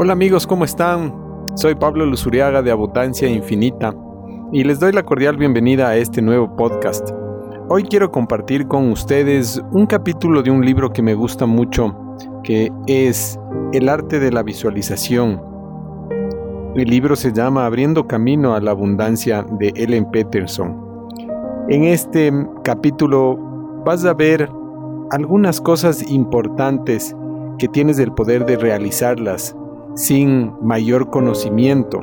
Hola amigos, ¿cómo están? Soy Pablo Luzuriaga de Abundancia Infinita y les doy la cordial bienvenida a este nuevo podcast. Hoy quiero compartir con ustedes un capítulo de un libro que me gusta mucho, que es El arte de la visualización. El libro se llama Abriendo Camino a la Abundancia de Ellen Peterson. En este capítulo vas a ver algunas cosas importantes que tienes el poder de realizarlas sin mayor conocimiento,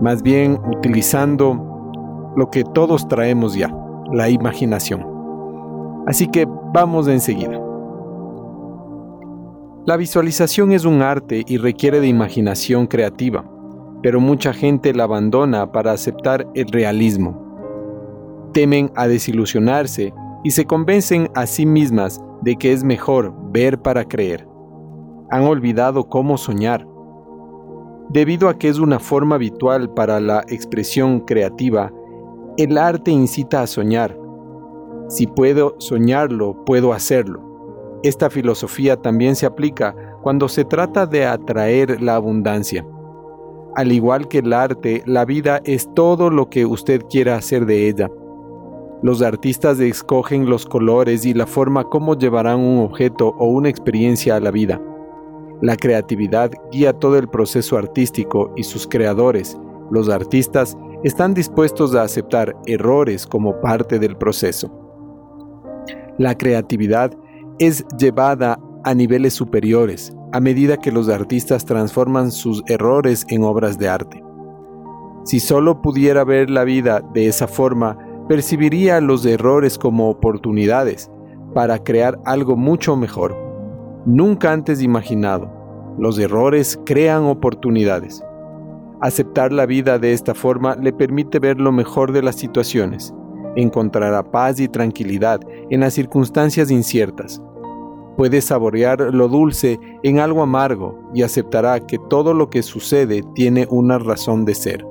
más bien utilizando lo que todos traemos ya, la imaginación. Así que vamos enseguida. La visualización es un arte y requiere de imaginación creativa, pero mucha gente la abandona para aceptar el realismo. Temen a desilusionarse y se convencen a sí mismas de que es mejor ver para creer. Han olvidado cómo soñar, Debido a que es una forma habitual para la expresión creativa, el arte incita a soñar. Si puedo soñarlo, puedo hacerlo. Esta filosofía también se aplica cuando se trata de atraer la abundancia. Al igual que el arte, la vida es todo lo que usted quiera hacer de ella. Los artistas escogen los colores y la forma como llevarán un objeto o una experiencia a la vida. La creatividad guía todo el proceso artístico y sus creadores, los artistas, están dispuestos a aceptar errores como parte del proceso. La creatividad es llevada a niveles superiores a medida que los artistas transforman sus errores en obras de arte. Si solo pudiera ver la vida de esa forma, percibiría los errores como oportunidades para crear algo mucho mejor nunca antes imaginado. Los errores crean oportunidades. Aceptar la vida de esta forma le permite ver lo mejor de las situaciones. Encontrará paz y tranquilidad en las circunstancias inciertas. Puede saborear lo dulce en algo amargo y aceptará que todo lo que sucede tiene una razón de ser.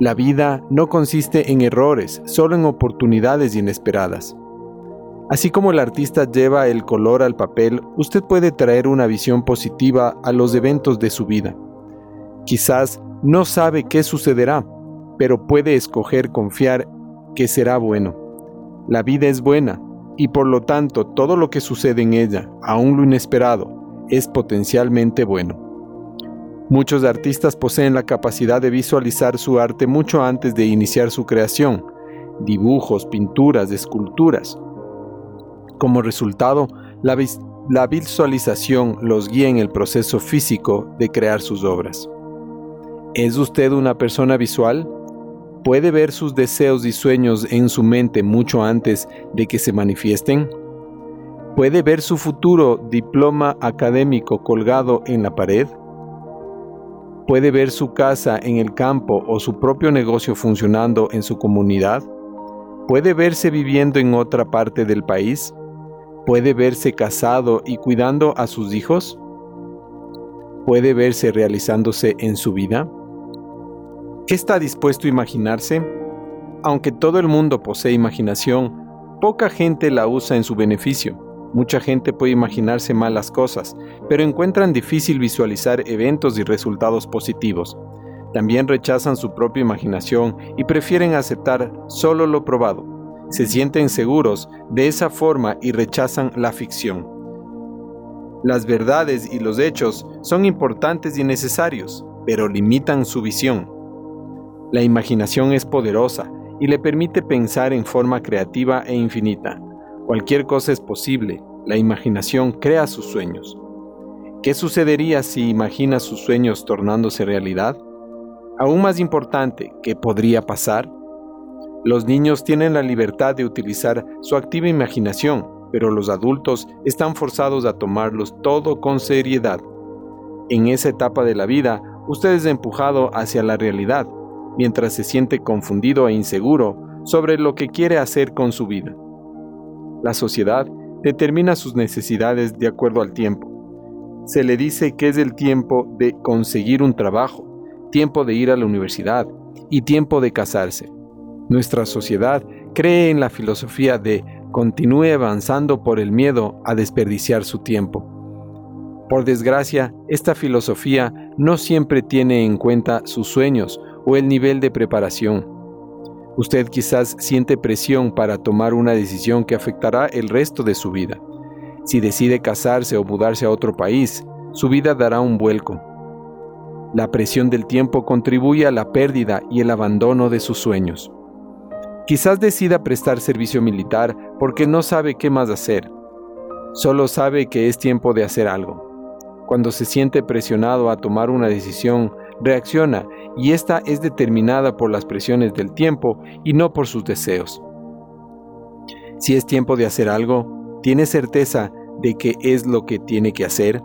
La vida no consiste en errores, solo en oportunidades inesperadas. Así como el artista lleva el color al papel, usted puede traer una visión positiva a los eventos de su vida. Quizás no sabe qué sucederá, pero puede escoger confiar que será bueno. La vida es buena y por lo tanto todo lo que sucede en ella, aun lo inesperado, es potencialmente bueno. Muchos artistas poseen la capacidad de visualizar su arte mucho antes de iniciar su creación, dibujos, pinturas, esculturas. Como resultado, la, visualización los guía en el proceso físico de crear sus obras. ¿Es usted una persona visual? ¿Puede ver sus deseos y sueños en su mente mucho antes de que se manifiesten? ¿Puede ver su futuro diploma académico colgado en la pared? ¿Puede ver su casa en el campo o su propio negocio funcionando en su comunidad? ¿Puede verse viviendo en otra parte del país? ¿Puede verse casado y cuidando a sus hijos? ¿Puede verse realizándose en su vida? ¿Qué está dispuesto a imaginarse? Aunque todo el mundo posee imaginación, poca gente la usa en su beneficio. Mucha gente puede imaginarse malas cosas, pero encuentran difícil visualizar eventos y resultados positivos. También rechazan su propia imaginación y prefieren aceptar solo lo probado se sienten seguros de esa forma y rechazan la ficción. Las verdades y los hechos son importantes y necesarios, pero limitan su visión. La imaginación es poderosa y le permite pensar en forma creativa e infinita. Cualquier cosa es posible, la imaginación crea sus sueños. ¿Qué sucedería si imagina sus sueños tornándose realidad? Aún más importante, ¿qué podría pasar? Los niños tienen la libertad de utilizar su activa imaginación, pero los adultos están forzados a tomarlos todo con seriedad. En esa etapa de la vida, usted es empujado hacia la realidad, mientras se siente confundido e inseguro sobre lo que quiere hacer con su vida. La sociedad determina sus necesidades de acuerdo al tiempo. Se le dice que es el tiempo de conseguir un trabajo, tiempo de ir a la universidad y tiempo de casarse. Nuestra sociedad cree en la filosofía de continúe avanzando por el miedo a desperdiciar su tiempo. Por desgracia, esta filosofía no siempre tiene en cuenta sus sueños o el nivel de preparación. Usted quizás siente presión para tomar una decisión que afectará el resto de su vida. Si decide casarse o mudarse a otro país, su vida dará un vuelco. La presión del tiempo contribuye a la pérdida y el abandono de sus sueños. Quizás decida prestar servicio militar porque no sabe qué más hacer. Solo sabe que es tiempo de hacer algo. Cuando se siente presionado a tomar una decisión, reacciona y esta es determinada por las presiones del tiempo y no por sus deseos. Si es tiempo de hacer algo, ¿tiene certeza de que es lo que tiene que hacer?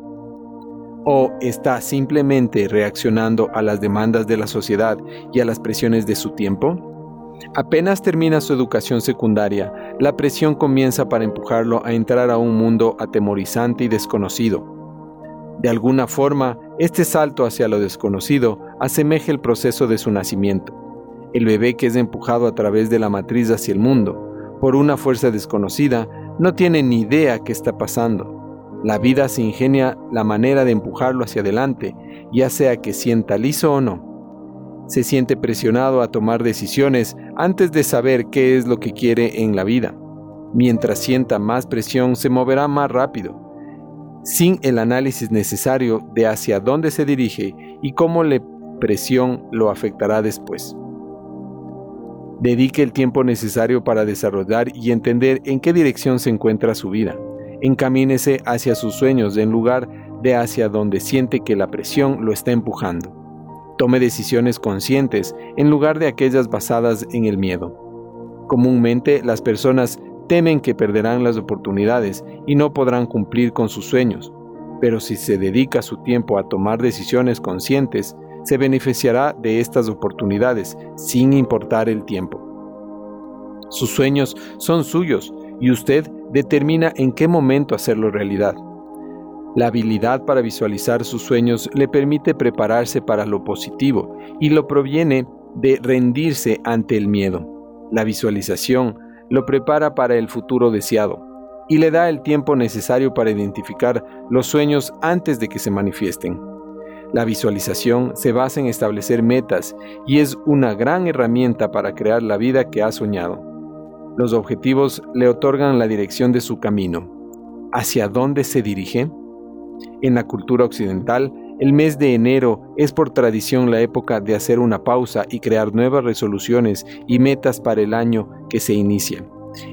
¿O está simplemente reaccionando a las demandas de la sociedad y a las presiones de su tiempo? Apenas termina su educación secundaria, la presión comienza para empujarlo a entrar a un mundo atemorizante y desconocido. De alguna forma, este salto hacia lo desconocido asemeja el proceso de su nacimiento. El bebé que es empujado a través de la matriz hacia el mundo, por una fuerza desconocida, no tiene ni idea qué está pasando. La vida se ingenia la manera de empujarlo hacia adelante, ya sea que sienta liso o no se siente presionado a tomar decisiones antes de saber qué es lo que quiere en la vida. Mientras sienta más presión, se moverá más rápido, sin el análisis necesario de hacia dónde se dirige y cómo la presión lo afectará después. Dedique el tiempo necesario para desarrollar y entender en qué dirección se encuentra su vida. Encamínese hacia sus sueños en lugar de hacia donde siente que la presión lo está empujando. Tome decisiones conscientes en lugar de aquellas basadas en el miedo. Comúnmente las personas temen que perderán las oportunidades y no podrán cumplir con sus sueños, pero si se dedica su tiempo a tomar decisiones conscientes, se beneficiará de estas oportunidades sin importar el tiempo. Sus sueños son suyos y usted determina en qué momento hacerlo realidad. La habilidad para visualizar sus sueños le permite prepararse para lo positivo y lo proviene de rendirse ante el miedo. La visualización lo prepara para el futuro deseado y le da el tiempo necesario para identificar los sueños antes de que se manifiesten. La visualización se basa en establecer metas y es una gran herramienta para crear la vida que ha soñado. Los objetivos le otorgan la dirección de su camino. ¿Hacia dónde se dirige? En la cultura occidental, el mes de enero es por tradición la época de hacer una pausa y crear nuevas resoluciones y metas para el año que se inicia.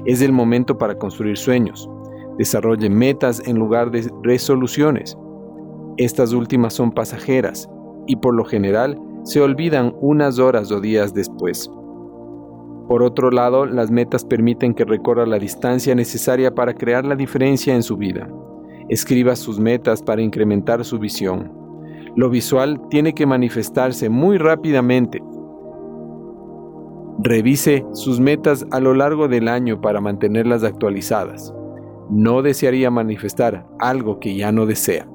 Es el momento para construir sueños. Desarrolle metas en lugar de resoluciones. Estas últimas son pasajeras y por lo general se olvidan unas horas o días después. Por otro lado, las metas permiten que recorra la distancia necesaria para crear la diferencia en su vida. Escriba sus metas para incrementar su visión. Lo visual tiene que manifestarse muy rápidamente. Revise sus metas a lo largo del año para mantenerlas actualizadas. No desearía manifestar algo que ya no desea.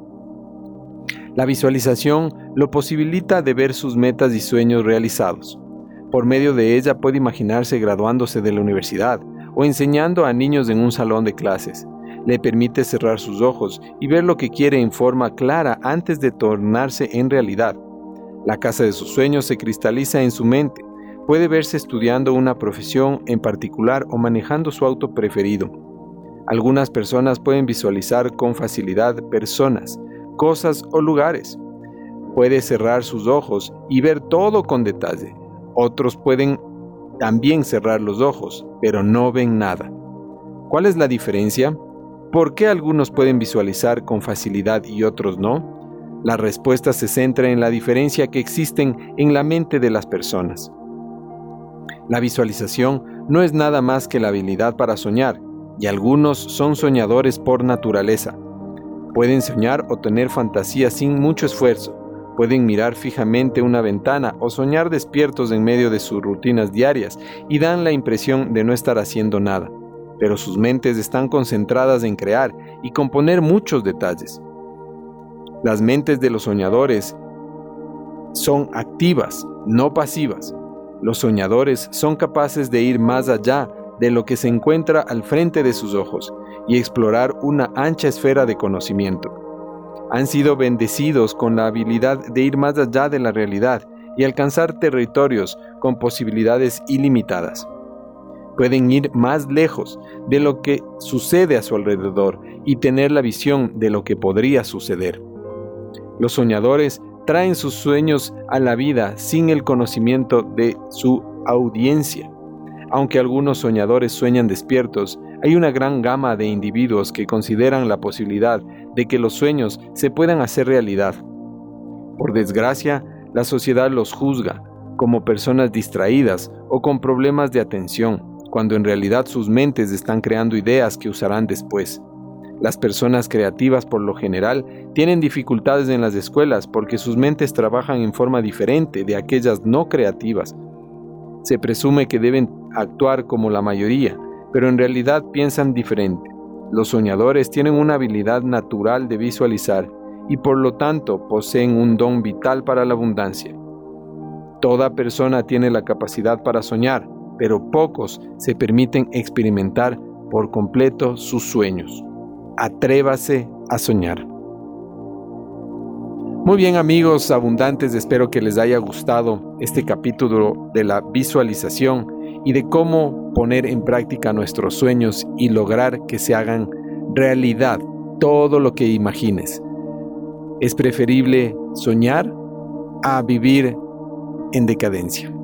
La visualización lo posibilita de ver sus metas y sueños realizados. Por medio de ella puede imaginarse graduándose de la universidad o enseñando a niños en un salón de clases, le permite cerrar sus ojos y ver lo que quiere en forma clara antes de tornarse en realidad. La casa de sus sueños se cristaliza en su mente. Puede verse estudiando una profesión en particular o manejando su auto preferido. Algunas personas pueden visualizar con facilidad personas, cosas o lugares. Puede cerrar sus ojos y ver todo con detalle. Otros pueden también cerrar los ojos, pero no ven nada. ¿Cuál es la diferencia? ¿Por qué algunos pueden visualizar con facilidad y otros no? La respuesta se centra en la diferencia que existen en la mente de las personas. La visualización no es nada más que la habilidad para soñar, y algunos son soñadores por naturaleza. Pueden soñar o tener fantasía sin mucho esfuerzo, pueden mirar fijamente una ventana o soñar despiertos en medio de sus rutinas diarias y dan la impresión de no estar haciendo nada pero sus mentes están concentradas en crear y componer muchos detalles. Las mentes de los soñadores son activas, no pasivas. Los soñadores son capaces de ir más allá de lo que se encuentra al frente de sus ojos y explorar una ancha esfera de conocimiento. han sido bendecidos con la habilidad de ir más allá de la realidad y alcanzar territorios con posibilidades ilimitadas. Pueden ir más lejos de lo que sucede a su alrededor y tener la visión de lo que podría suceder. Los soñadores traen sus sueños a la vida sin el conocimiento de su audiencia. Aunque algunos soñadores sueñan despiertos, hay una gran gama de individuos que consideran la posibilidad de que los sueños se puedan hacer realidad. Por desgracia, la sociedad los juzga como personas distraídas o con problemas de atención, cuando en realidad sus mentes están creando ideas que usarán después. Las personas creativas por lo general tienen dificultades en las escuelas porque sus mentes trabajan en forma diferente de aquellas no creativas. Se presume que deben actuar como la mayoría, pero en realidad piensan diferente. Los soñadores tienen una habilidad natural de visualizar y por lo tanto poseen un don vital para la abundancia. Toda persona tiene la capacidad para soñar, pero pocos se permiten experimentar por completo sus sueños. Atrévase a soñar. Muy bien amigos abundantes, espero que les haya gustado este capítulo de la visualización y de cómo poner en práctica nuestros sueños y lograr que se hagan realidad todo lo que imagines. Es preferible soñar a vivir en decadencia.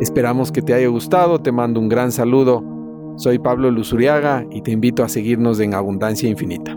Esperamos que te haya gustado, te mando un gran saludo. Soy Pablo Luzuriaga y te invito a seguirnos en Abundancia Infinita.